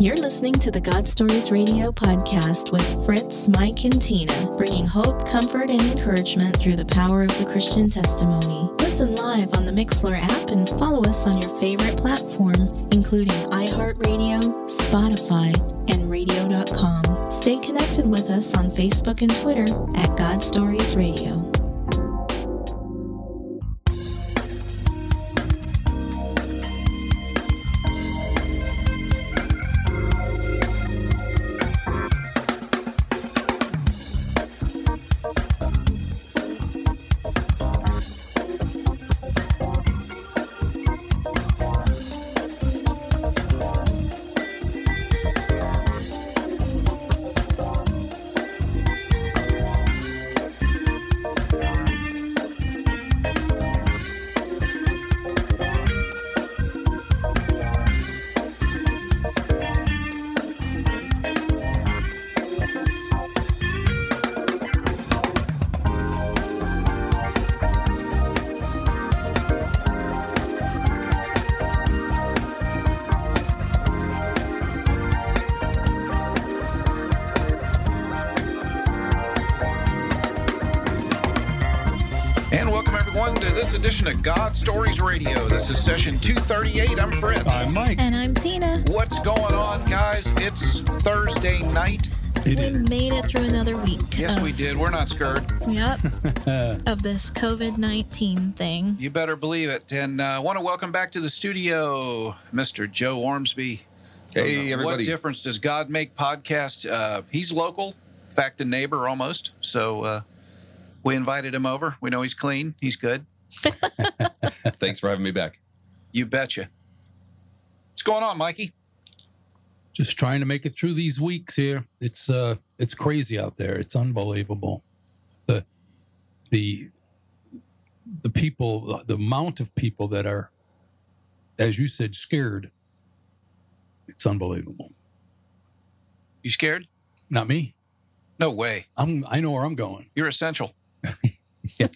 You're listening to the God Stories Radio podcast with Fritz, Mike, and Tina, bringing hope, comfort, and encouragement through the power of the Christian testimony. Listen live on the Mixlr app and follow us on your favorite platform, including iHeartRadio, Spotify, and radio.com. Stay connected with us on Facebook and Twitter at God Stories Radio. And welcome everyone to this edition of God Stories Radio. This is session 238. I'm Fritz. I'm Mike. And I'm Tina. What's going on, guys? It's Thursday night. It we is. made it through another week. Yes, of, we did. We're not scared. Yep. of this COVID 19 thing. You better believe it. And uh, I want to welcome back to the studio Mr. Joe Ormsby. Hey, Uh, everybody. What difference does God make podcast? Uh, he's local, in fact, a neighbor almost. So uh, we invited him over. We know he's clean. He's good. Thanks for having me back. You betcha. What's going on, Mikey? Just trying to make it through these weeks here. It's uh it's crazy out there. It's unbelievable. The the the people the amount of people that are as you said scared. It's unbelievable. You scared? Not me. No way. I'm I know where I'm going. You're essential.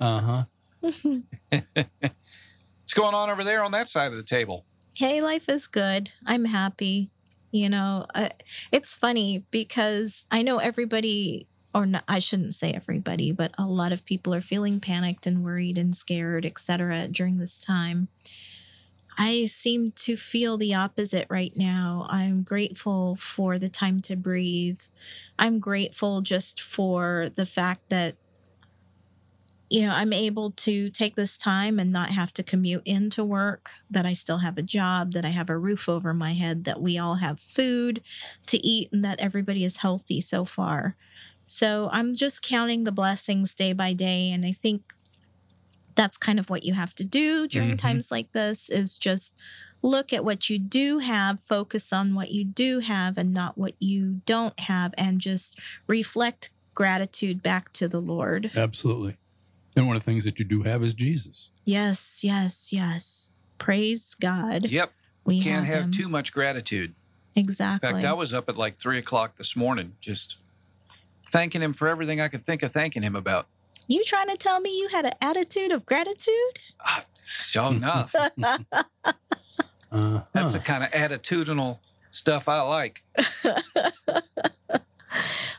Uh-huh. What's going on over there on that side of the table? Hey, life is good. I'm happy. You know, uh, it's funny because I know everybody, or not, I shouldn't say everybody, but a lot of people are feeling panicked and worried and scared, etc. during this time. I seem to feel the opposite right now. I'm grateful for the time to breathe. I'm grateful just for the fact that you know, I'm able to take this time and not have to commute into work, that I still have a job, that I have a roof over my head, that we all have food to eat, and that everybody is healthy so far. So I'm just counting the blessings day by day. And I think that's kind of what you have to do during Mhm. times like this is just look at what you do have, focus on what you do have and not what you don't have, and just reflect gratitude back to the Lord. Absolutely. And one of the things that you do have is Jesus. Yes, yes, yes. Praise God. Yep. we Can't have him. too much gratitude. Exactly. In fact, I was up at like three o'clock this morning just thanking him for everything I could think of thanking him about. You trying to tell me you had an attitude of gratitude? Ah, sure enough. Uh, That's the kind of attitudinal stuff I like.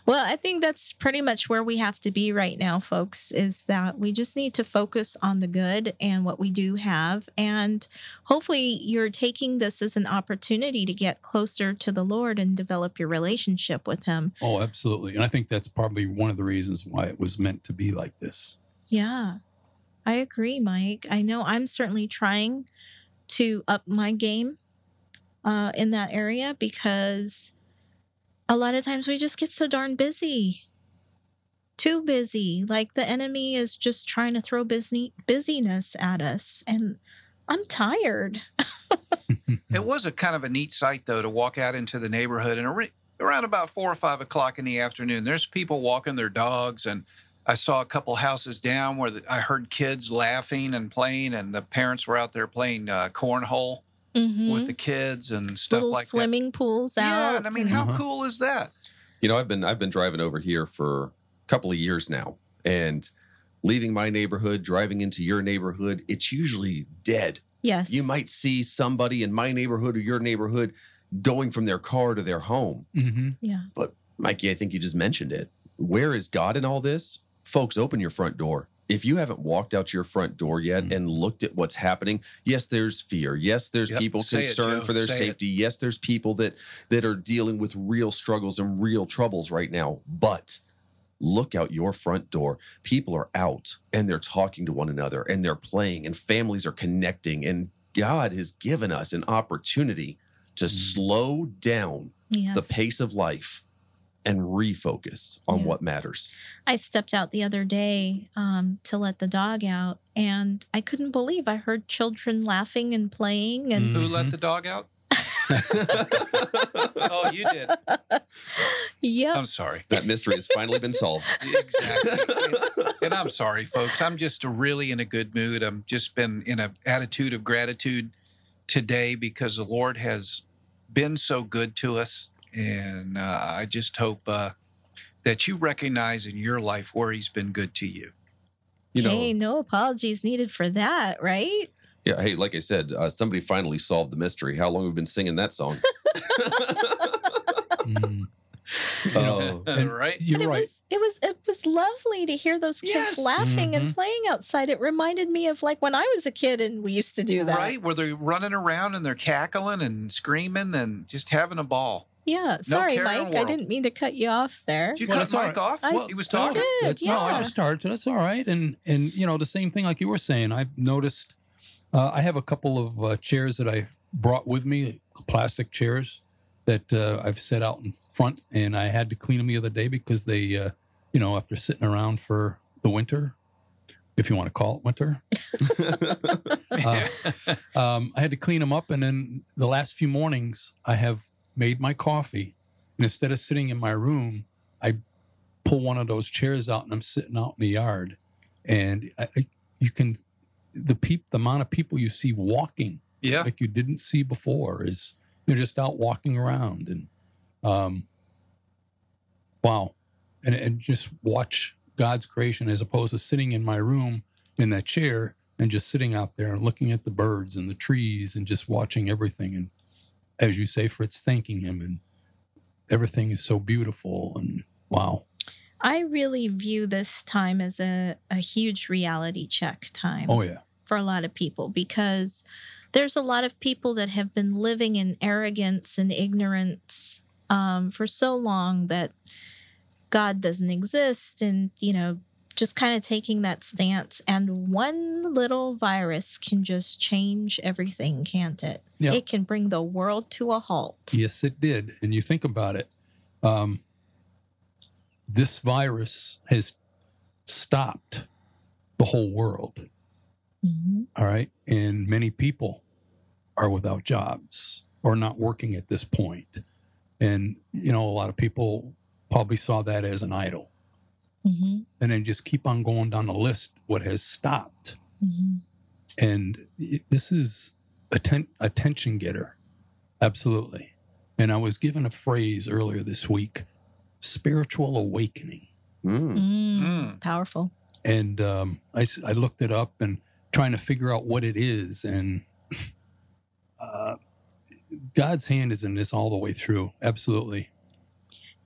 well, I think that's pretty much where we have to be right now, folks, is that we just need to focus on the good and what we do have. And hopefully, you're taking this as an opportunity to get closer to the Lord and develop your relationship with Him. Oh, absolutely. And I think that's probably one of the reasons why it was meant to be like this. Yeah, I agree, Mike. I know I'm certainly trying to up my game uh, in that area because a lot of times we just get so darn busy. Too busy. Like the enemy is just trying to throw busy- busyness at us. And I'm tired. It was a kind of a neat sight, though, to walk out into the neighborhood and ar- around about four or five o'clock in the afternoon, there's people walking their dogs. And I saw a couple houses down where the, I heard kids laughing and playing, and the parents were out there playing uh, cornhole Mhm. with the kids and stuff Little like swimming pools out. Yeah, and I mean, how Uh-huh. cool is that? You know, I've been I've been driving over here for a couple of years now, and leaving my neighborhood, driving into your neighborhood, it's usually dead Yes. You might see somebody in my neighborhood or your neighborhood going from their car to their home. Mm-hmm. Yeah. But Mikey, I think you just mentioned it. Where is God in all this? Folks, open your front door. If you haven't walked out your front door yet Mhm. and looked at what's happening, yes, there's fear. Yes, there's Yep. people Say concerned Joe. for their Say it. safety. Yes, there's people that that are dealing with real struggles and real troubles right now. But look out your front door. People are out and they're talking to one another and they're playing and families are connecting and God has given us an opportunity to Mhm. slow down Yes. the pace of life and refocus on Yeah. what matters. I stepped out the other day um, to let the dog out, and I couldn't believe I heard children laughing and playing. And Who let the dog out? oh, you did. Yeah. I'm sorry. that mystery has finally been solved. Exactly. and I'm sorry, folks. I'm just really in a good mood. I'm just been in an attitude of gratitude today because the Lord has been so good to us, and uh, I just hope uh, that you recognize in your life where He's been good to you. You know, hey, no apologies needed for that, right? yeah. Hey, like I said, uh, somebody finally solved the mystery. How long have we been singing that song? Mm. You know, Oh. right? You're but it right. was it was it was lovely to hear those kids Yes. laughing Mhm. and playing outside. It reminded me of like when I was a kid and we used to do that. Right? Where they're running around and they're cackling and screaming and just having a ball. Yeah. Sorry, care in the Mike. I didn't mean to cut you off there. Did you Well, cut Mike right. off? I he was no, talking. did, that- No, I just started. That's all right. And and you know the same thing like you were saying. I've noticed. Uh, I have a couple of uh, chairs that I brought with me, plastic chairs that uh, I've set out in front, and I had to clean them the other day because they, uh, you know, after sitting around for the winter, if you want to call it winter, Uh, um, I had to clean them up. And then the last few mornings, I have made my coffee. And instead of sitting in my room, I pull one of those chairs out and I'm sitting out in the yard. And I, I, you can, the peep, the amount of people you see walking yeah. like you didn't see before is they're just out walking around and, um, wow. And, and just watch God's creation as opposed to sitting in my room in that chair and just sitting out there and looking at the birds and the trees and just watching everything. And as you say, Fritz, thanking him and everything is so beautiful and wow. I really view this time as a, a huge reality check time. Oh yeah. for a lot of people because there's a lot of people that have been living in arrogance and ignorance um, for so long that God doesn't exist and, you know, just kind of taking that stance. And one little virus can just change everything, can't it? Yeah. It can bring the world to a halt. Yes, it did. And you think about it, um, this virus has stopped the whole world. Mhm. All right. And many people are without jobs or not working at this point. And, you know, a lot of people probably saw that as an idol. Mhm. And then just keep on going down the list what has stopped. Mhm. And it, this is atten- attention getter. Absolutely. And I was given a phrase earlier this week spiritual awakening. Mm. Mm. Mm. Powerful. And um, I, s- I looked it up and trying to figure out what it is. And uh, God's hand is in this all the way through. Absolutely.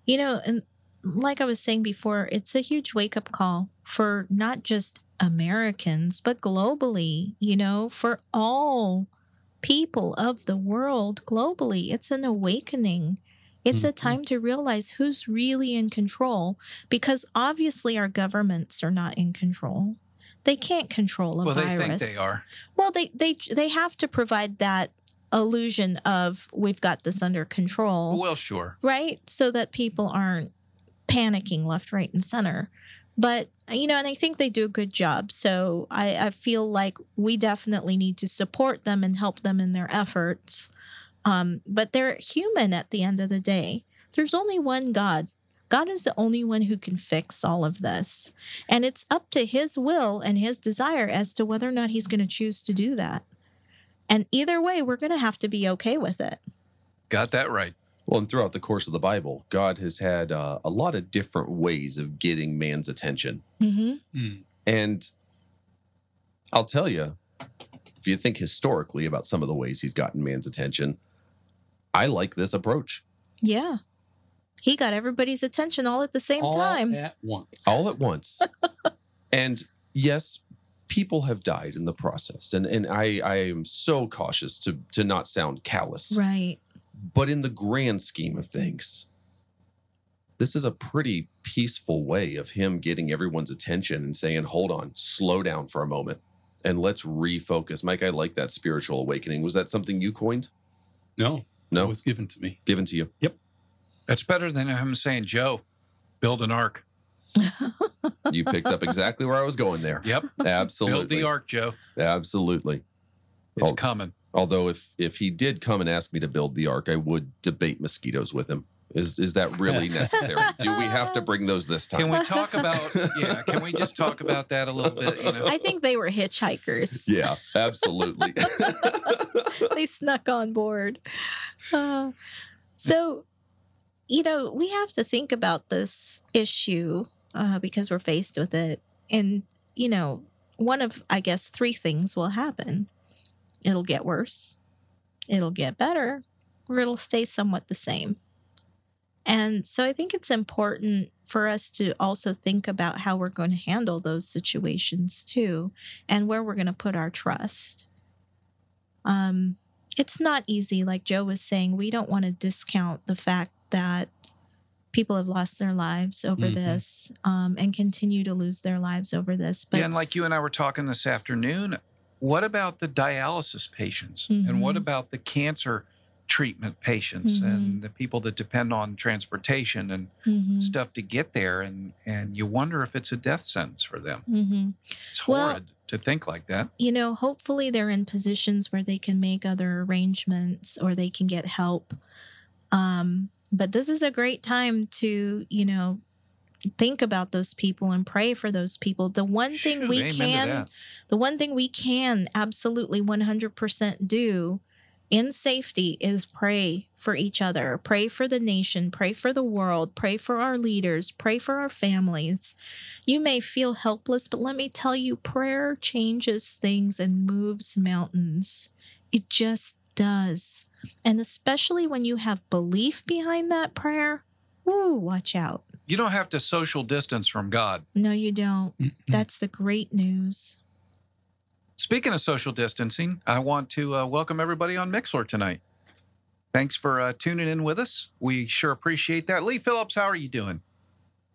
You know, and like I was saying before, it's a huge wake up call for not just Americans, but globally, you know, for all people of the world globally. It's an awakening. It's a Mhm. time to realize who's really in control because obviously our governments are not in control. They can't control a well, they virus. think they are. Well, they they they have to provide that illusion of we've got this under control Well, sure. right? So that people aren't panicking left, right, and center. But, you know, and I think they do a good job. So I, I feel like we definitely need to support them and help them in their efforts. Um, but they're human at the end of the day. There's only one God. God is the only one who can fix all of this. And it's up to his will and his desire as to whether or not he's going to choose to do that. And either way, we're going to have to be okay with it. Got that right. Well, and throughout the course of the Bible, God has had uh, a lot of different ways of getting man's attention. Mm-hmm. Mm. And I'll tell you, if you think historically about some of the ways he's gotten man's attention, I like this approach. Yeah. He got everybody's attention all at the same time. all time. at once. all at once. and yes, people have died in the process. And and I I am so cautious to to not sound callous. Right. But in the grand scheme of things, this is a pretty peaceful way of him getting everyone's attention and saying, "Hold on, slow down for a moment." And let's refocus. Mike, I like that spiritual awakening. Was that something you coined? no, No, it was given to me. given to you. Yep. That's better than him saying, Joe, build an ark. You picked up exactly where I was going there. Yep. Absolutely. Build the ark, Joe. Absolutely. It's Oh. coming. Although if if he did come and ask me to build the ark, I would debate mosquitoes with him. Is is that really necessary? Do we have to bring those this time? Can we talk about, yeah, can we just talk about that a little bit? You know, I think they were hitchhikers. yeah, absolutely. they snuck on board. Uh, so, you know, we have to think about this issue uh, because we're faced with it. And, you know, one of, I guess, three things will happen it'll get worse, it'll get better, or it'll stay somewhat the same. And so I think it's important for us to also think about how we're going to handle those situations too and where we're going to put our trust. Um, it's not easy, like Joe was saying. We don't want to discount the fact that people have lost their lives over Mhm. this um, and continue to lose their lives over this. But yeah, and like you and I were talking this afternoon, what about the dialysis patients? And what Mhm. about the cancer treatment patients Mhm. and the people that depend on transportation and Mhm, stuff to get there? And and you wonder if it's a death sentence for them. mhm. It's Well- horrid to think like that. you know, hopefully they're in positions where they can make other arrangements or they can get help. Um, but this is a great time to, you know, think about those people and pray for those people. The one thing Shoot, we can, the one thing we can absolutely 100% do in safety is pray for each other, pray for the nation, pray for the world, pray for our leaders, pray for our families. You may feel helpless, but let me tell you, prayer changes things and moves mountains. It just does. And especially when you have belief behind that prayer, woo, watch out. You don't have to social distance from God. No, you don't. That's the great news. Speaking of social distancing, I want to uh, welcome everybody on Mixlr tonight. Thanks for uh, tuning in with us. We sure appreciate that. Lee Phillips, how are you doing?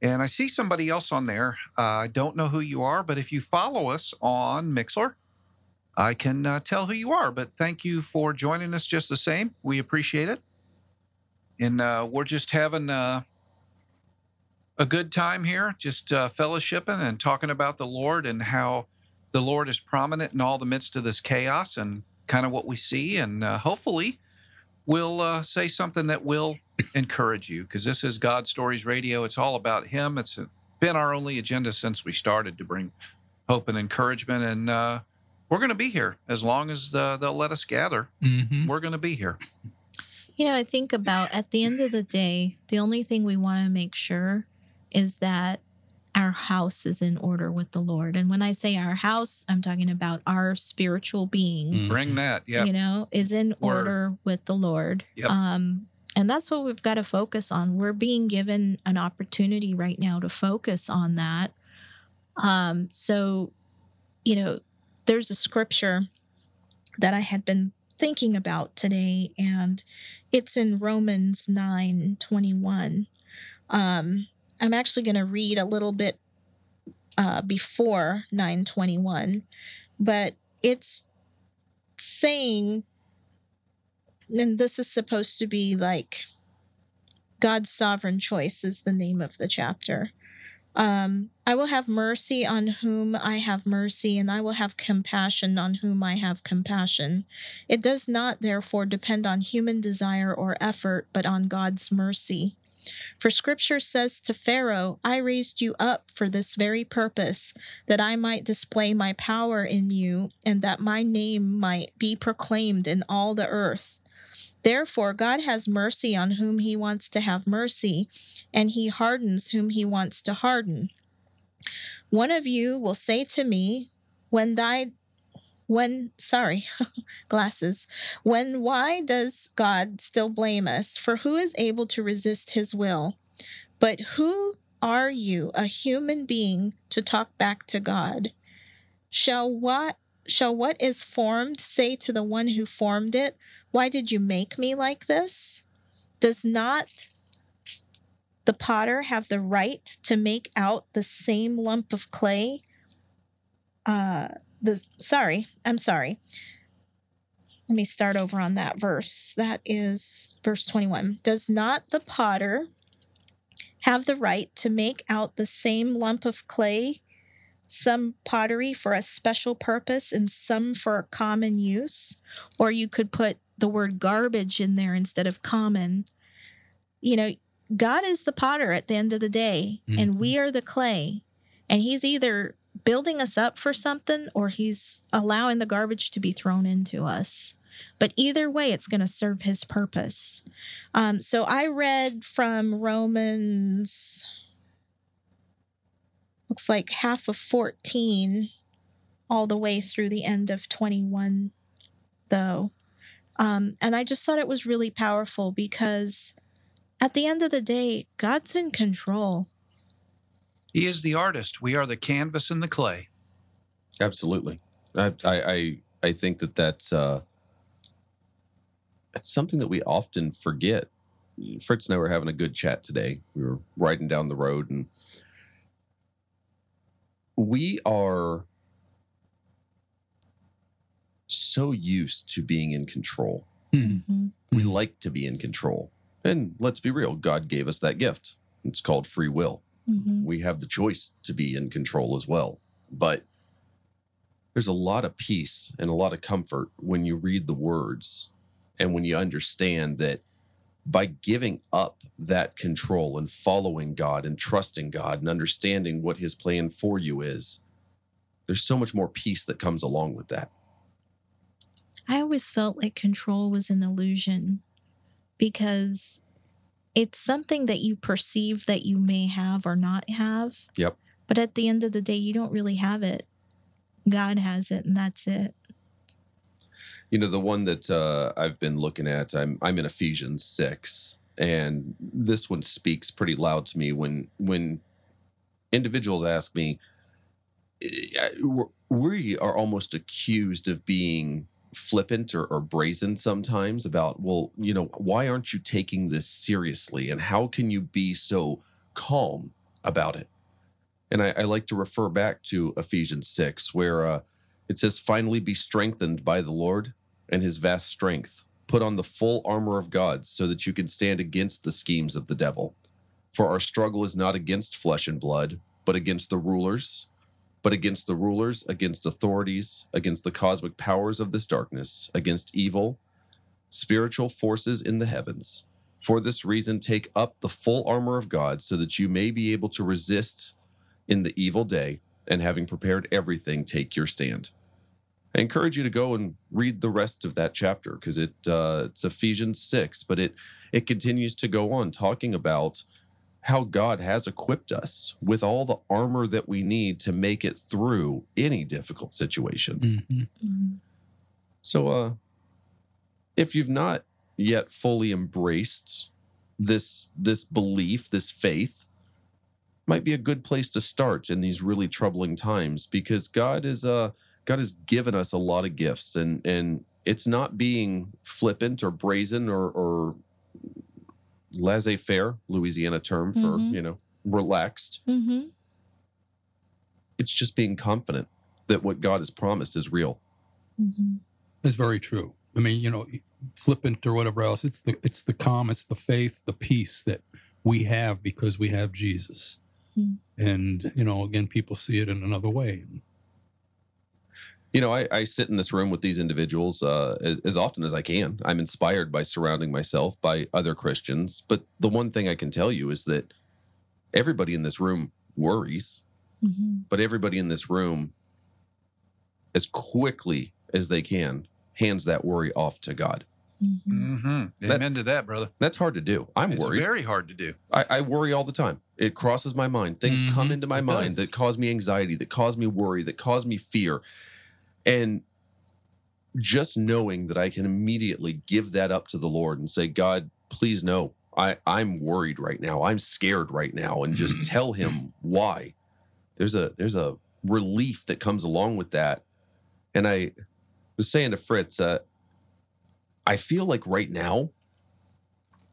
And I see somebody else on there. Uh, I don't know who you are, but if you follow us on Mixlr, I can uh, tell who you are. But thank you for joining us just the same. We appreciate it. And uh, we're just having uh, a good time here, just uh, fellowshipping and talking about the Lord and how the Lord is prominent in all the midst of this chaos and kind of what we see. And uh, hopefully, we'll uh, say something that will encourage you because this is God Stories Radio. It's all about Him. It's been our only agenda since we started to bring hope and encouragement. And uh, we're going to be here as long as uh, they'll let us gather. Mhm. We're going to be here. You know, I think about at the end of the day, the only thing we want to make sure is that our house is in order with the Lord. And when I say our house, I'm talking about our spiritual being, Mhm. Bring that. Yeah. you know, is in Word. order with the Lord. Yep. Um, and that's what we've got to focus on. We're being given an opportunity right now to focus on that. Um, so, you know, there's a scripture that I had been thinking about today, and it's in Romans 9 21. Um, I'm actually going to read a little bit uh, before 921, but it's saying, and this is supposed to be like God's sovereign choice, is the name of the chapter. Um, I will have mercy on whom I have mercy, and I will have compassion on whom I have compassion. It does not, therefore, depend on human desire or effort, but on God's mercy. For scripture says to Pharaoh, I raised you up for this very purpose, that I might display my power in you, and that my name might be proclaimed in all the earth. Therefore, God has mercy on whom he wants to have mercy, and he hardens whom he wants to harden. One of you will say to me, When thy When, sorry, glasses. When, why does God still blame us? For who is able to resist his will? But who are you, a human being, to talk back to God? Shall what shall what is formed say to the one who formed it, Why did you make me like this? Does not the potter have the right to make out the same lump of clay? Uh the sorry, I'm sorry. Let me start over on that verse. That is verse 21. Does not the potter have the right to make out the same lump of clay, some pottery for a special purpose and some for common use? Or you could put the word garbage in there instead of common. You know, God is the potter at the end of the day, and we mm-hmm. are the clay. And he's either building us up for something or he's allowing the garbage to be thrown into us. But either way, it's going to serve his purpose. Um, so I read from Romans, looks like half of 14, all the way through the end of 21, though. Um, and I just thought it was really powerful because at the end of the day, God's in control. He is the artist. We are the canvas and the clay. Absolutely. I I I, I think that that's uh, that's something that we often forget. Fritz and I were having a good chat today. We were riding down the road, and we are so used to being in control. Hmm. We like to be in control. And let's be real, God gave us that gift. It's called free will. Mhm. we have the choice to be in control as well. But there's a lot of peace and a lot of comfort when you read the words and when you understand that by giving up that control and following God and trusting God and understanding what his plan for you is, there's so much more peace that comes along with that. I always felt like control was an illusion because it's something that you perceive that you may have or not have. Yep. But at the end of the day, you don't really have it. God has it, and that's it. You know, the one that uh, I've been looking at, I'm I'm in Ephesians six, and this one speaks pretty loud to me when when individuals ask me, eh, we are almost accused of being flippant or, or brazen sometimes about, well, you know, why aren't you taking this seriously, and how can you be so calm about it? And I, I like to refer back to Ephesians six, where uh, it says, "Finally, be strengthened by the Lord." and his vast strength. Put on the full armor of God so that you can stand against the schemes of the devil. For our struggle is not against flesh and blood, but against the rulers, but against the rulers, against authorities, against the cosmic powers of this darkness, against evil, spiritual forces in the heavens. For this reason, take up the full armor of God so that you may be able to resist in the evil day, and having prepared everything, take your stand. I encourage you to go and read the rest of that chapter because it uh, it's Ephesians six, but it it continues to go on talking about how God has equipped us with all the armor that we need to make it through any difficult situation. Mhm. So, uh, if you've not yet fully embraced this this belief, this faith, might be a good place to start in these really troubling times because God is uh God has given us a lot of gifts and and it's not being flippant or brazen or or laissez-faire, Louisiana term for, Mhm. you know, relaxed. Mm-hmm. It's just being confident that what God has promised is real. Mm-hmm. It's very true. I mean, you know, flippant or whatever else. It's the it's the calm, it's the faith, the peace that we have because we have Jesus. Hmm. And you know, again, people see it in another way. You know, I, I sit in this room with these individuals uh, as, as often as I can. I'm inspired by surrounding myself by other Christians. But the one thing I can tell you is that everybody in this room worries, Mm-hmm. but everybody in this room, as quickly as they can, hands that worry off to God. Mm-hmm. Mm-hmm. That- Amen to that, brother. That's hard to do. I'm it's worried. very hard to do. I, I worry all the time. It crosses my mind. Things come Mhm, into my it mind does. that cause me anxiety, that cause me worry, that cause me fear. And just knowing that I can immediately give that up to the Lord and say, God, please no. I, I'm worried right now. I'm scared right now, and just tell him why. There's a there's a relief that comes along with that. And I was saying to Fritz, uh, I feel like right now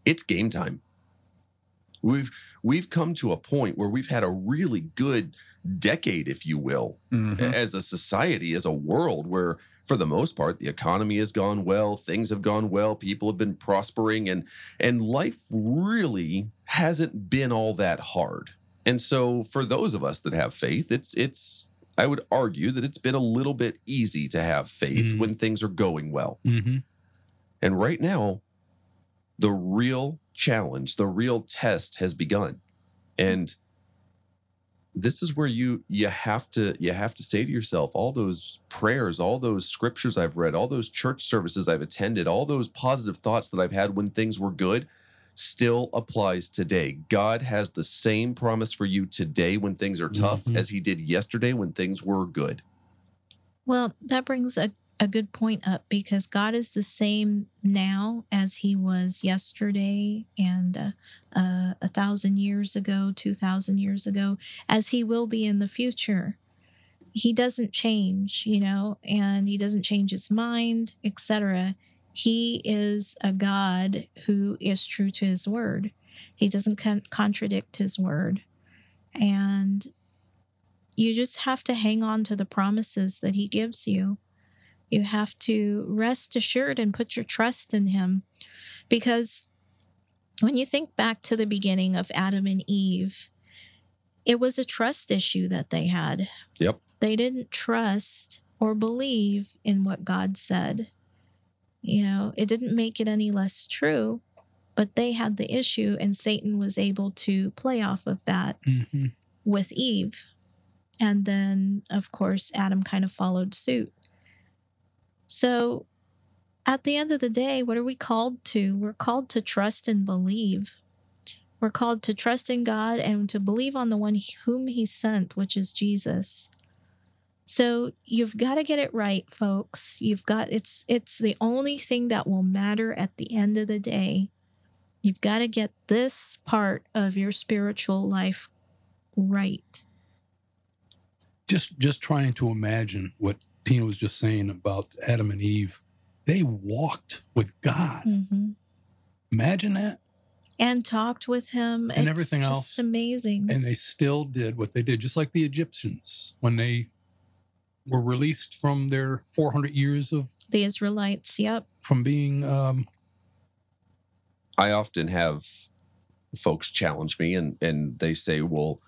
it's game time. We've we've come to a point where we've had a really good decade, if you will, Mhm. as a society, as a world where for the most part the economy has gone well, things have gone well, people have been prospering and and life really hasn't been all that hard. And so for those of us that have faith, it's it's I would argue that it's been a little bit easy to have faith Mm. when things are going well. Mm-hmm. And right now, the real challenge, the real test has begun. And this is where you you have to you have to say to yourself all those prayers all those scriptures i've read all those church services i've attended all those positive thoughts that i've had when things were good still applies today god has the same promise for you today when things are tough Mhm. as he did yesterday when things were good Well, that brings a, a good point up because God is the same now as he was yesterday and uh, uh, a thousand years ago, 2,000 years ago, as he will be in the future. He doesn't change, you know, and he doesn't change his mind, etc. He is a God who is true to his word. He doesn't con- contradict his word. And you just have to hang on to the promises that he gives you. You have to rest assured and put your trust in him. Because when you think back to the beginning of Adam and Eve, it was a trust issue that they had. Yep. They didn't trust or believe in what God said. You know, it didn't make it any less true, but they had the issue, and Satan was able to play off of that Mm-hmm. with Eve. And then, of course, Adam kind of followed suit. So, at the end of the day, what are we called to? We're called to trust and believe. We're called to trust in God and to believe on the one whom He sent, which is Jesus. So you've got to get it right, folks. You've got it's it's the only thing that will matter at the end of the day. You've got to get this part of your spiritual life right. Just just trying to imagine what Tina was just saying about Adam and Eve. They walked with God. hmm Imagine that. And talked with him And It's everything just else. Amazing. And they still did what they did, just like the Egyptians when they were released from their 400 years of the Israelites. Yep. from being um, I often have folks challenge me and and they say, "Well,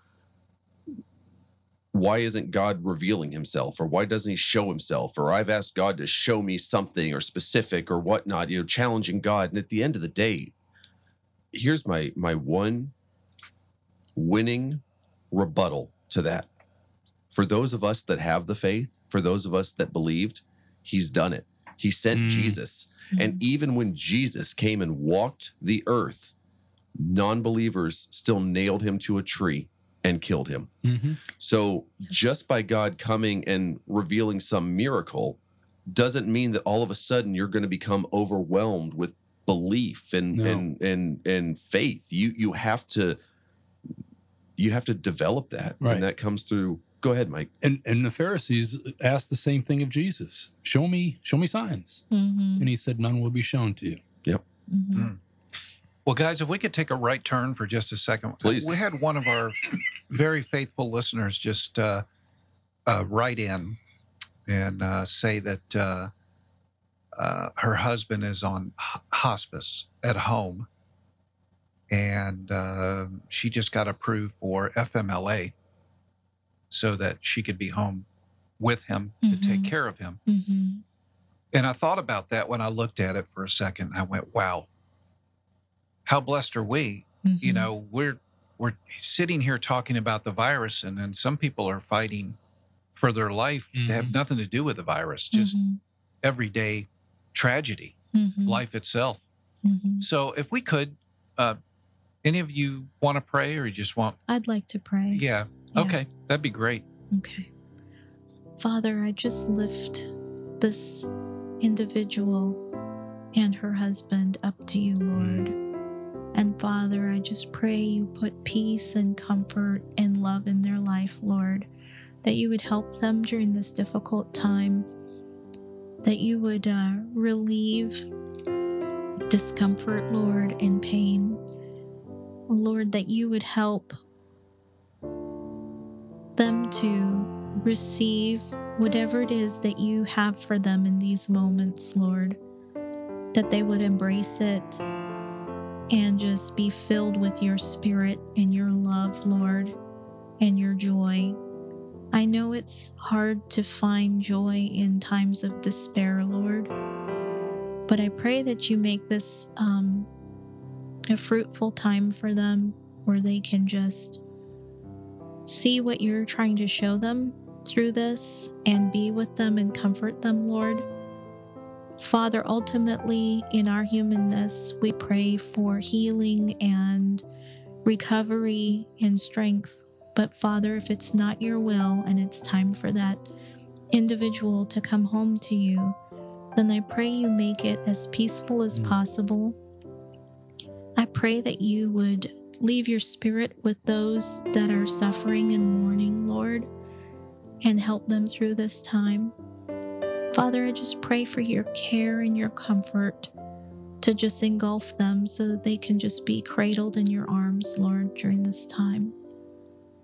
why isn't God revealing himself or why doesn't he show himself or I've asked God to show me something or specific or whatnot, you know, challenging God. And at the end of the day, here's my my one winning rebuttal to that. For those of us that have the faith, for those of us that believed, he's done it. He sent Mm. Jesus. And even when Jesus came and walked the earth, non believers still nailed him to a tree and killed him. mhm. So just by God coming and revealing some miracle doesn't mean that all of a sudden you're going to become overwhelmed with belief and No. and and and faith. You you have to you have to develop that. Right. And that comes through go ahead, Mike. and and the Pharisees asked the same thing of Jesus. Show me, show me signs. hmm And he said, None will be shown to you. hmm Well, guys, if we could take a right turn for just a second. Please. We had one of our very faithful listeners just uh, uh, write in and uh, say that uh, uh, her husband is on h- hospice at home. And uh, she just got approved for FMLA so that she could be home with him to take Mhm. care of him. hmm And I thought about that when I looked at it for a second. I went, wow, how blessed are we? You know, we're we're sitting here talking about the virus, and then some people are fighting for their life that have nothing to do with the virus, just everyday tragedy, Mm-hmm. life itself. hmm So, if we could, uh, any of you want to pray, or you just want? I'd like to pray. Yeah, Yeah. okay, that'd be great. Okay. Father, I just lift this individual and her husband up to you, Lord. And Father, I just pray you put peace and comfort and love in their life, Lord, that you would help them during this difficult time, that you would uh, relieve discomfort, Lord, and pain. Lord, that you would help them to receive whatever it is that you have for them in these moments, Lord, that they would embrace it and just be filled with your spirit and your love, Lord, and your joy. I know it's hard to find joy in times of despair, Lord, but I pray that you make this um, a fruitful time for them where they can just see what you're trying to show them through this and be with them and comfort them, Lord. Father, ultimately, in our humanness, we pray for healing and recovery and strength. But Father, if it's not your will and it's time for that individual to come home to you, then I pray you make it as peaceful as Mm. possible. I pray that you would leave your spirit with those that are suffering and mourning, Lord, and help them through this time. Father, I just pray for your care and your comfort to just engulf them so that they can just be cradled in your arms, Lord, during this time.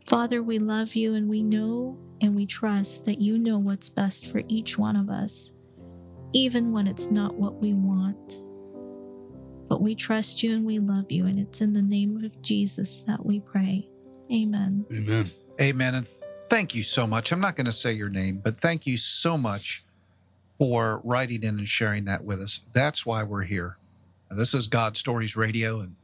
Father, we love you and we know and we trust that you know what's best for each one of us, even when it's not what we want. But we trust you and we love you, and it's in the name of Jesus that we pray. Amen. Amen. Amen. And thank you so much. I'm not going to say your name, but thank you so much for writing in and sharing that with us. That's why we're here. And this is God Stories Radio, and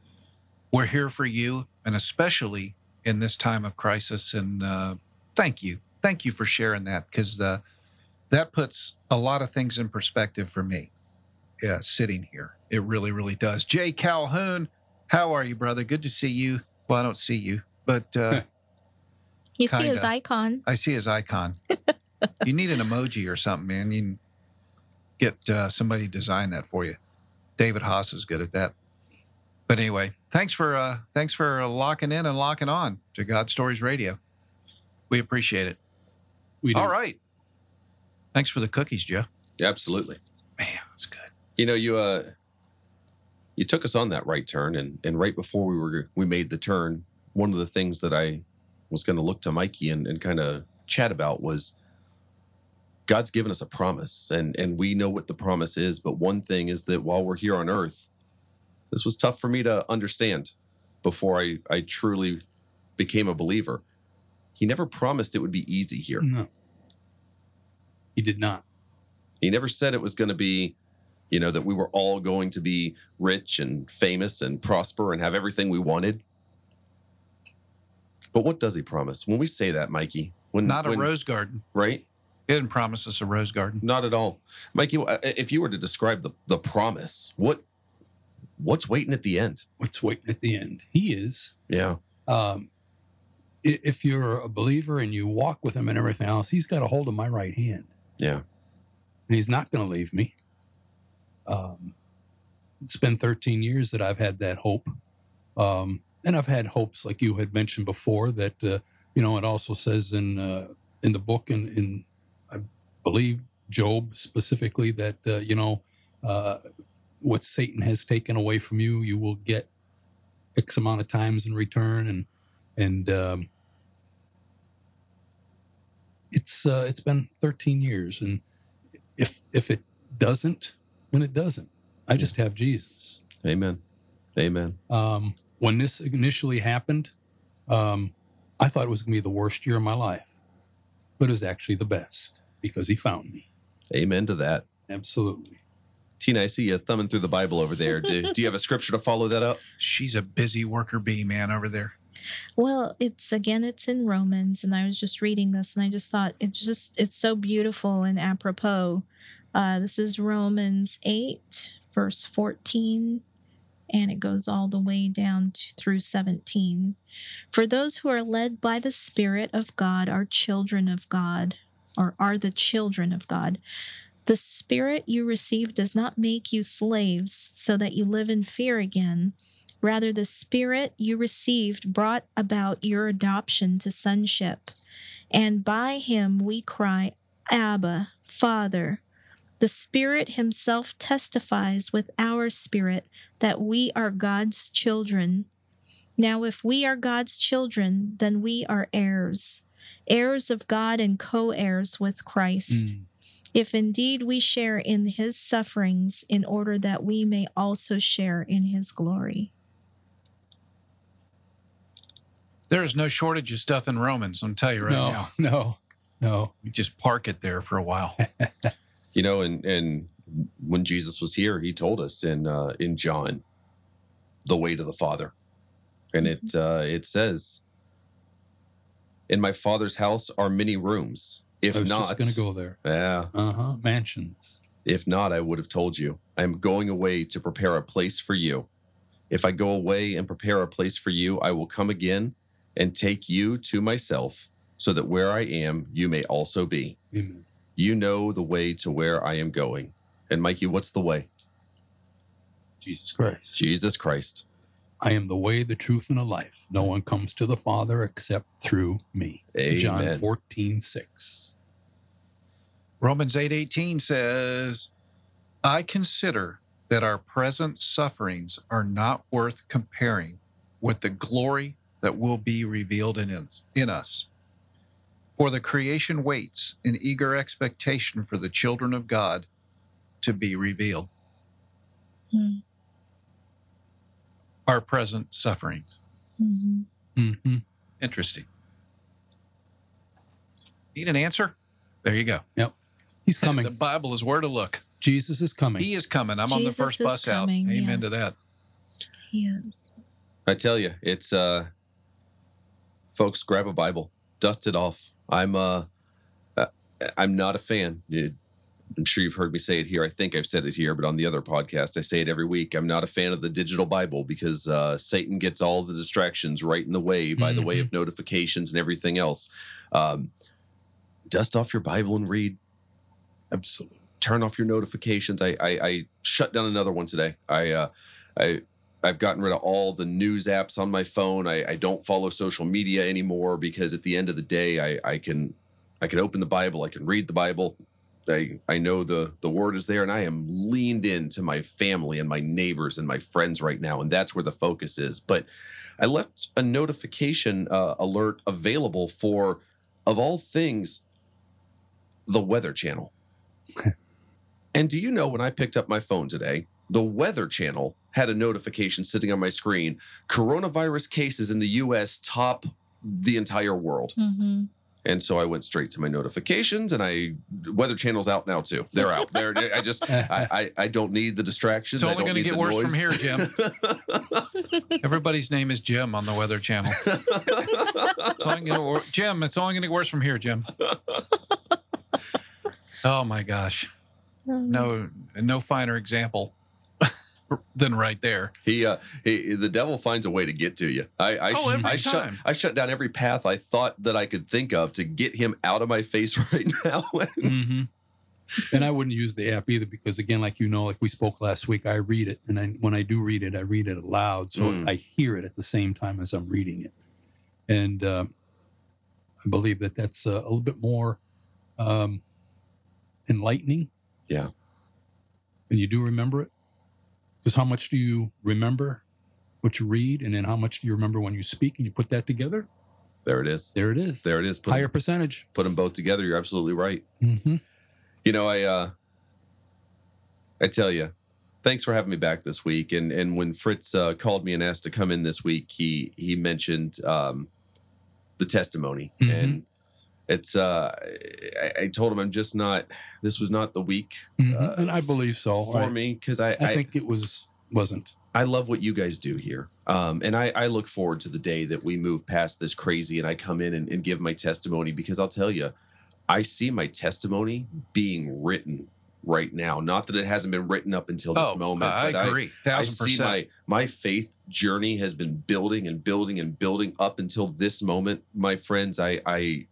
we're here for you, and especially in this time of crisis. And uh, thank you. Thank you for sharing that because uh, that puts a lot of things in perspective for me. Yeah, sitting here. It really, really does. Jay Calhoun, how are you, brother? Good to see you. Well, I don't see you, but uh, You see his icon. I see his icon. you need an emoji or something, man. You get uh, somebody to design that for you. David Haas is good at that. But anyway, thanks for uh, thanks for locking in and locking on to God Stories Radio. We appreciate it. We do. All right. Thanks for the cookies, Joe. Yeah, Absolutely. Man, that's good. You know, you uh you took us on that right turn and and right before we were we made the turn, one of the things that I was going to look to Mikey and, and kind of chat about was God's given us a promise and and we know what the promise is, but one thing is that while we're here on earth, this was tough for me to understand before I I truly became a believer. He never promised it would be easy here. No. He did not. He never said it was going to be, you know, that we were all going to be rich and famous and prosper and have everything we wanted. But what does he promise? When we say that, Mikey, when Not a when- rose garden. right? He didn't promise us a rose garden. Not at all, Mikey. uh, If you were to describe the the promise, what what's waiting at the end? What's waiting at the end? He is. Yeah, Um, if you're a believer and you walk with him and everything else, he's got a hold of my right hand. yeah, and he's not going to leave me. Um, it's been 13 years that I've had that hope. Um, and I've had hopes, like you had mentioned before, that, uh, you know, it also says in, uh, in the book, in, in, I believe, Job specifically, that, uh, you know, uh, what Satan has taken away from you, you will get X amount of times in return. And, and, um, it's, uh, it's been 13 years. And, if if it doesn't, then it doesn't. I just have Jesus. amen, amen. Um, when this initially happened, um, I thought it was going to be the worst year of my life, but it was actually the best because He found me. Amen to that. Absolutely. Tina, I see you thumbing through the Bible over there. Do, do you have a scripture to follow that up? She's a busy worker bee, man, over there. Well, it's again, it's in Romans, and I was just reading this, and I just thought it's just it's so beautiful and apropos. Uh, this is Romans eight, verse fourteen, and it goes all the way down to, through seventeen. For those who are led by the Spirit of God are children of God, or are the children of God. The spirit you received does not make you slaves so that you live in fear again. Rather, the spirit you received brought about your adoption to sonship. And by him we cry, Abba, Father. The Spirit Himself testifies with our spirit that we are God's children. Now, if we are God's children, then we are heirs, heirs of God and co heirs with Christ. Mm. If indeed we share in His sufferings, in order that we may also share in His glory. There's no shortage of stuff in Romans. I'm tell you right no, now. no, no. No, we just park it there for a while. You know, and and when Jesus was here, he told us in uh, in John, the way to the Father, and it uh, it says, "In my Father's house are many rooms. If not, I was not, just going to go there. yeah, Uh huh. Mansions. if not, I would have told you. I am going away to prepare a place for you. If I go away and prepare a place for you, I will come again and take you to myself, so that where I am, you may also be. Amen. You know the way to where I am going." And Mikey, what's the way? Jesus Christ. Jesus Christ. I am the way, the truth, and the life. No one comes to the Father except through me. John Amen. 14, 6. Romans 8:18 says, "I consider that our present sufferings are not worth comparing with the glory that will be revealed in us, in us. For the creation waits in eager expectation for the children of God to be revealed." Hmm. Our present sufferings. Mhm. Mm-hmm. Interesting. Need an answer? There you go. Yep. He's coming. The Bible is where to look. Jesus is coming. He is coming. I'm on the first bus coming, out. Amen to that. He is. I tell you, it's uh folks grab a Bible, dust it off. I'm uh uh, I'm not a fan. You- I'm sure you've heard me say it here. I think I've said it here, but on the other podcast, I say it every week. I'm not a fan of the digital Bible because uh, Satan gets all the distractions right in the way by the way of notifications and everything else. Um, dust off your Bible and read. Absolutely. turn off your notifications. I, I I shut down another one today. I uh I I've gotten rid of all the news apps on my phone. I, I don't follow social media anymore because at the end of the day I, I can I can open the Bible, I can read the Bible. I, I know the the word is there and I am leaned into my family and my neighbors and my friends right now and that's where the focus is. But I left a notification uh, alert available for of all things the weather channel. And do you know when I picked up my phone today, the Weather Channel had a notification sitting on my screen coronavirus cases in the US top the entire world. hmm And so I went straight to my notifications and I Weather Channel's out now too. They're out. They're I just I, I, I don't need the distractions. It's I only don't gonna need get the worse from noise. here, Jim. Everybody's name is Jim on the Weather Channel. It's only gonna Jim, it's only going to get worse from here, Jim. Oh my gosh. No no finer example than right there. He, uh, he, the devil finds a way to get to you. I, I, Oh, every I shut. I shut down every path I thought that I could think of to get him out of my face right now. hmm And I wouldn't use the app either because, again, like you know, like we spoke last week, I read it, and I, when I do read it, I read it aloud, so Mm. I hear it at the same time as I'm reading it, and uh, I believe that that's uh, a little bit more um, enlightening. Yeah. and you do remember it. Because how much do you remember what you read, and then how much do you remember when you speak, and you put that together? there it is. There it is. There it is. Put, Higher percentage. put them both together. You're absolutely right. hmm You know, I, uh, I tell you, thanks for having me back this week. And and when Fritz uh, called me and asked to come in this week, he he mentioned um, the testimony, Mhm. and it's. Uh, I, I told him I'm just not. This was not the week Uh, and I believe so. for I, me because I, I think it was wasn't. I love what you guys do here. Um, and I, I look forward to the day that we move past this crazy and I come in and, and give my testimony because I'll tell you, I see my testimony being written right now. Not that it hasn't been written up until this oh, moment. I but agree. I, Thousand see my my faith journey has been building and building and building up until this moment, my friends. I I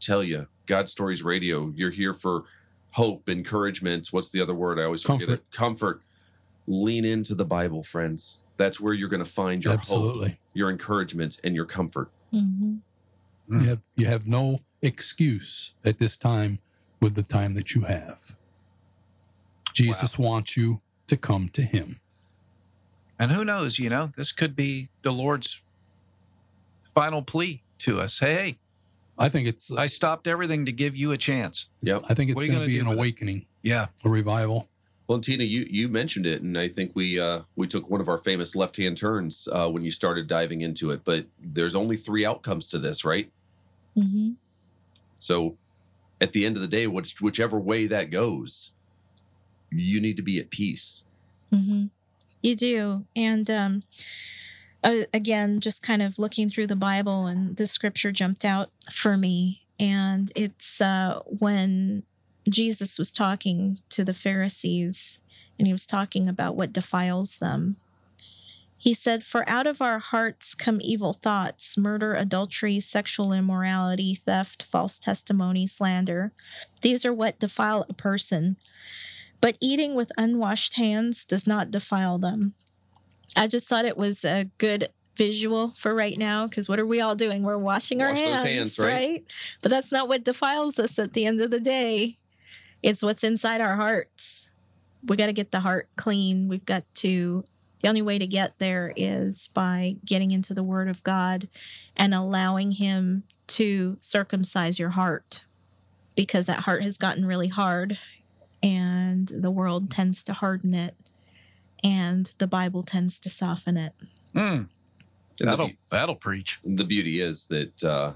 tell you, God Stories Radio, you're here for hope, encouragement. What's the other word? I always forget Comfort. it. Comfort. Lean into the Bible, friends. That's where you're going to find your hope, Absolutely. your encouragement, and your comfort. hmm You have you have no excuse at this time with the time that you have. Jesus wants you to come to him. And who knows, you know, this could be the Lord's final plea to us. Hey, hey, I think it's I stopped everything to give you a chance. Yep. I think it's What are you going to be an with it? awakening, Yeah. a revival. Well, Tina, you you mentioned it, and I think we uh, we took one of our famous left hand turns uh, when you started diving into it. But there's only three outcomes to this, right? Mm-hmm. So, at the end of the day, which, whichever way that goes, you need to be at peace. Mm-hmm. You do. And um, uh, again, just kind of looking through the Bible, and this scripture jumped out for me. And it's uh, when Jesus was talking to the Pharisees, and he was talking about what defiles them. He said, For out of our hearts come evil thoughts, murder, adultery, sexual immorality, theft, false testimony, slander. These are what defile a person. But eating with unwashed hands does not defile them. I just thought it was a good visual for right now because what are we all doing? We're washing our Wash those hands, hands, right? right? But that's not what defiles us at the end of the day. It's what's inside our hearts. We got to get the heart clean. We've got to, the only way to get there is by getting into the Word of God and allowing Him to circumcise your heart because that heart has gotten really hard and the world tends to harden it and the Bible tends to soften it. Mm, And the, that'll beau- that'll preach. the beauty is that uh,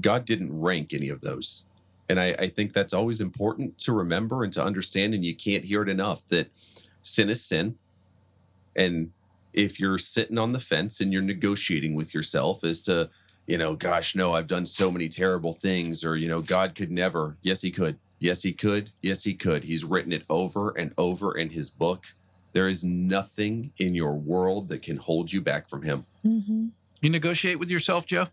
God didn't rank any of those. And I, I think that's always important to remember and to understand. And you can't hear it enough that sin is sin. And if you're sitting on the fence and you're negotiating with yourself as to, you know, gosh, no, I've done so many terrible things, or, you know, God could never. Yes, he could. Yes, he could. Yes, he could. He's written it over and over in his book. There is nothing in your world that can hold you back from him. Mm-hmm. You negotiate with yourself, Joe?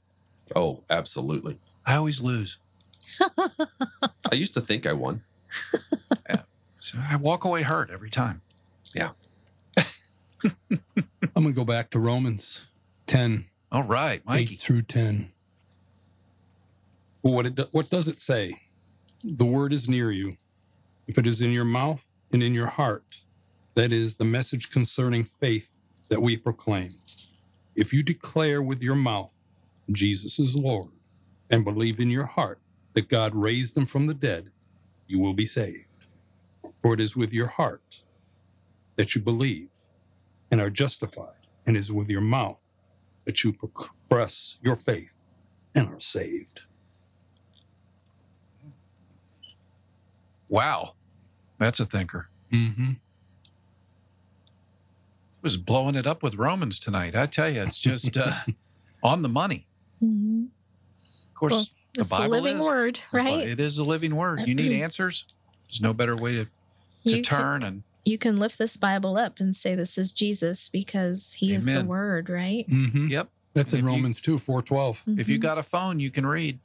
Oh, absolutely. I always lose. I used to think I won. So I walk away hurt every time. Yeah. I'm going to go back to Romans 10, All right, Mikey. 8 through 10. Well, what, it, what does it say? The word is near you. If it is in your mouth and in your heart, that is the message concerning faith that we proclaim. If you declare with your mouth Jesus is Lord and believe in your heart that God raised him from the dead, you will be saved. For it is with your heart that you believe and are justified, and it is with your mouth that you profess your faith and are saved. Wow, that's a thinker. Mm-hmm. Was blowing it up with Romans tonight. I tell you, it's just uh, on the money. Mm-hmm. Of course, Well, the It's Bible the living is. word, right? It is a living word. You need answers. There's no better way to, to You can- turn and you can lift this Bible up and say this is Jesus because he is the word, right? Mm-hmm. yep. That's in If you- Romans 2, 412. If you Mhm. got a phone, you can read.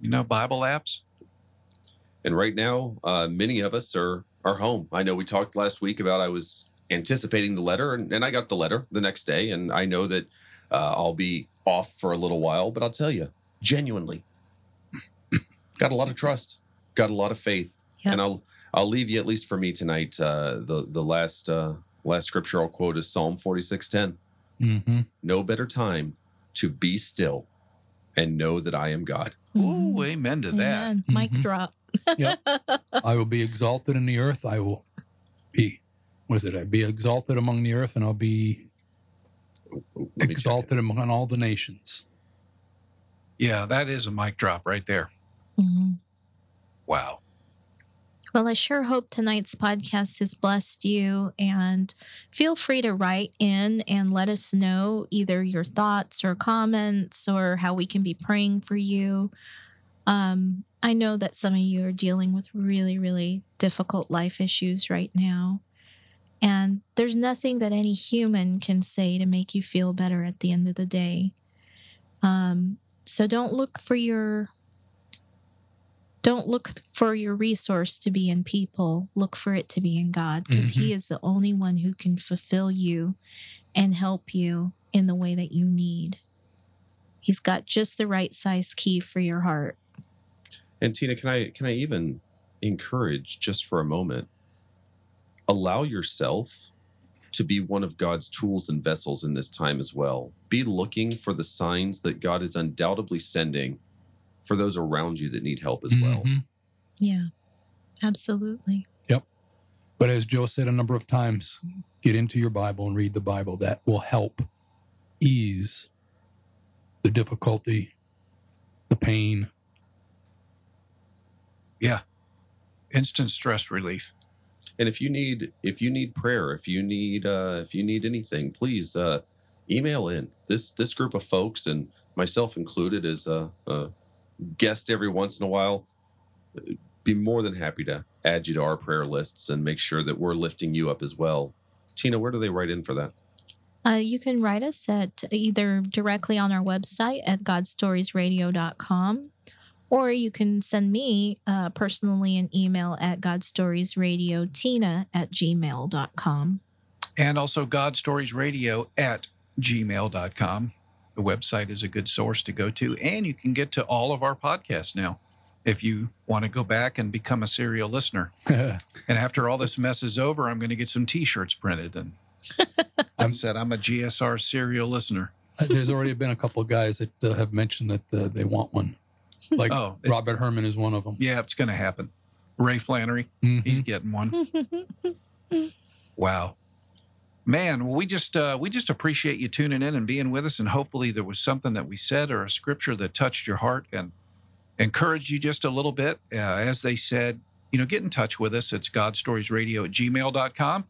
You know, Bible apps. And right now, uh, many of us are are home. I know we talked last week about I was anticipating the letter, and, and I got the letter the next day, and I know that uh, I'll be off for a little while. But I'll tell you, genuinely, got a lot of trust, got a lot of faith, Yep. and I'll I'll leave you at least for me tonight. Uh, the the last uh, last scripture I'll quote is Psalm forty six ten. Mm-hmm. No better time to be still and know that I am God. Mhm. Ooh, amen to that. Amen. Mic Mhm. drop. Yep. I will be exalted in the earth. I will be, what is it? I be exalted among the earth and I'll be Let me check it. exalted among all the nations. Yeah, that is a mic drop right there. Mhm. Wow. Well, I sure hope tonight's podcast has blessed you. And feel free to write in and let us know either your thoughts or comments or how we can be praying for you. Um, I know that some of you are dealing with really, really difficult life issues right now. And there's nothing that any human can say to make you feel better at the end of the day. Um, so don't look for your don't look for your resource to be in people. Look for it to be in God because He is the only one who can fulfill you and help you in the way that you need. He's got just the right size key for your heart. And Tina, can I can I even encourage just for a moment? Allow yourself to be one of God's tools and vessels in this time as well. Be looking for the signs that God is undoubtedly sending for those around you that need help as well. Mhm. Yeah, absolutely. Yep. But as Joe said a number of times, get into your Bible and read the Bible. That will help ease the difficulty, the pain. Yeah. Instant stress relief. And if you need if you need prayer, if you need uh if you need anything, please uh email in. This this group of folks and myself included as a, a guest every once in a while be more than happy to add you to our prayer lists and make sure that we're lifting you up as well. Tina, where do they write in for that? Uh, you can write us at either directly on our website at godstoriesradio.com or you can send me uh, personally an email at godstoriesradiotina at gmail.com. And also godstoriesradio Stories Radio at gmail.com. The website is a good source to go to. And you can get to all of our podcasts now if you want to go back and become a serial listener. And after all this mess is over, I'm going to get some t shirts printed. And I I'm- said, I'm a GSR serial listener. There's already been a couple of guys that uh, have mentioned that uh, they want one. Like Oh, Robert Herman is one of them. yeah, it's going to happen. Ray Flannery, Mhm. he's getting one. Wow. Man, well, we just uh, we just appreciate you tuning in and being with us, and hopefully there was something that we said or a scripture that touched your heart and encouraged you just a little bit. Uh, as they said, you know, get in touch with us. It's godstoriesradio at gmail.com.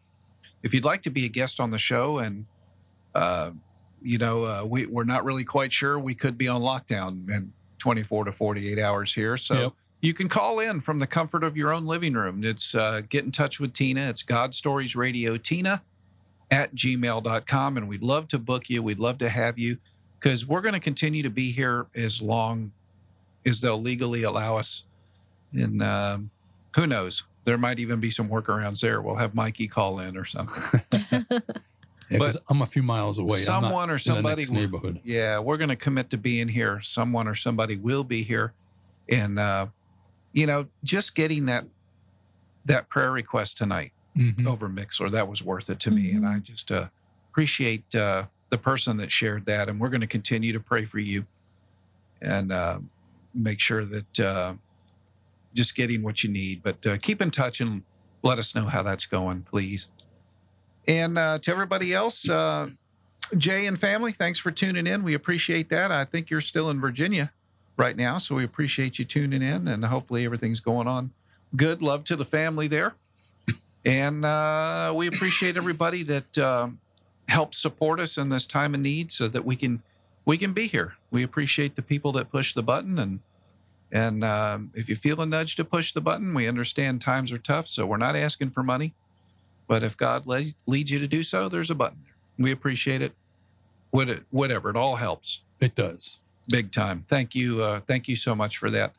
If you'd like to be a guest on the show and, uh, you know, uh, we, we're not really quite sure, we could be on lockdown in 24 to 48 hours here. So Yep. you can call in from the comfort of your own living room. It's uh, get in touch with Tina. It's God Stories Radio Tina at gmail.com. And we'd love to book you. We'd love to have you because we're going to continue to be here as long as they'll legally allow us. And um, who knows? There might even be some workarounds there. We'll have Mikey call in or something. Yeah, 'cause I'm a few miles away. I'm not Someone or in the somebody next neighborhood. Yeah, we're going to commit to being here. Someone or somebody will be here, and uh, you know, just getting that that prayer request tonight Mhm. over Mixlr that was worth it to me, and I just uh, appreciate uh, the person that shared that. And we're going to continue to pray for you, and uh, make sure that uh, just getting what you need. But uh, keep in touch and let us know how that's going, please. And uh, to everybody else, uh, Jay and family, thanks for tuning in. We appreciate that. I think you're still in Virginia right now, so we appreciate you tuning in, and hopefully everything's going on good. Love to the family there, and uh, we appreciate everybody that um helps support us in this time of need, so that we can we can be here. We appreciate the people that push the button, and and um, if you feel a nudge to push the button, we understand times are tough, so we're not asking for money. But if God le- leads you to do so, there's a button there. We appreciate it. What it, whatever, it all helps It does. big time. Thank you, uh, thank you so much for that.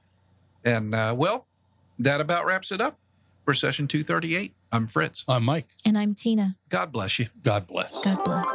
And uh, well, that about wraps it up for session 238. I'm Fritz. I'm Mike. and I'm Tina. God bless you. God bless. God bless.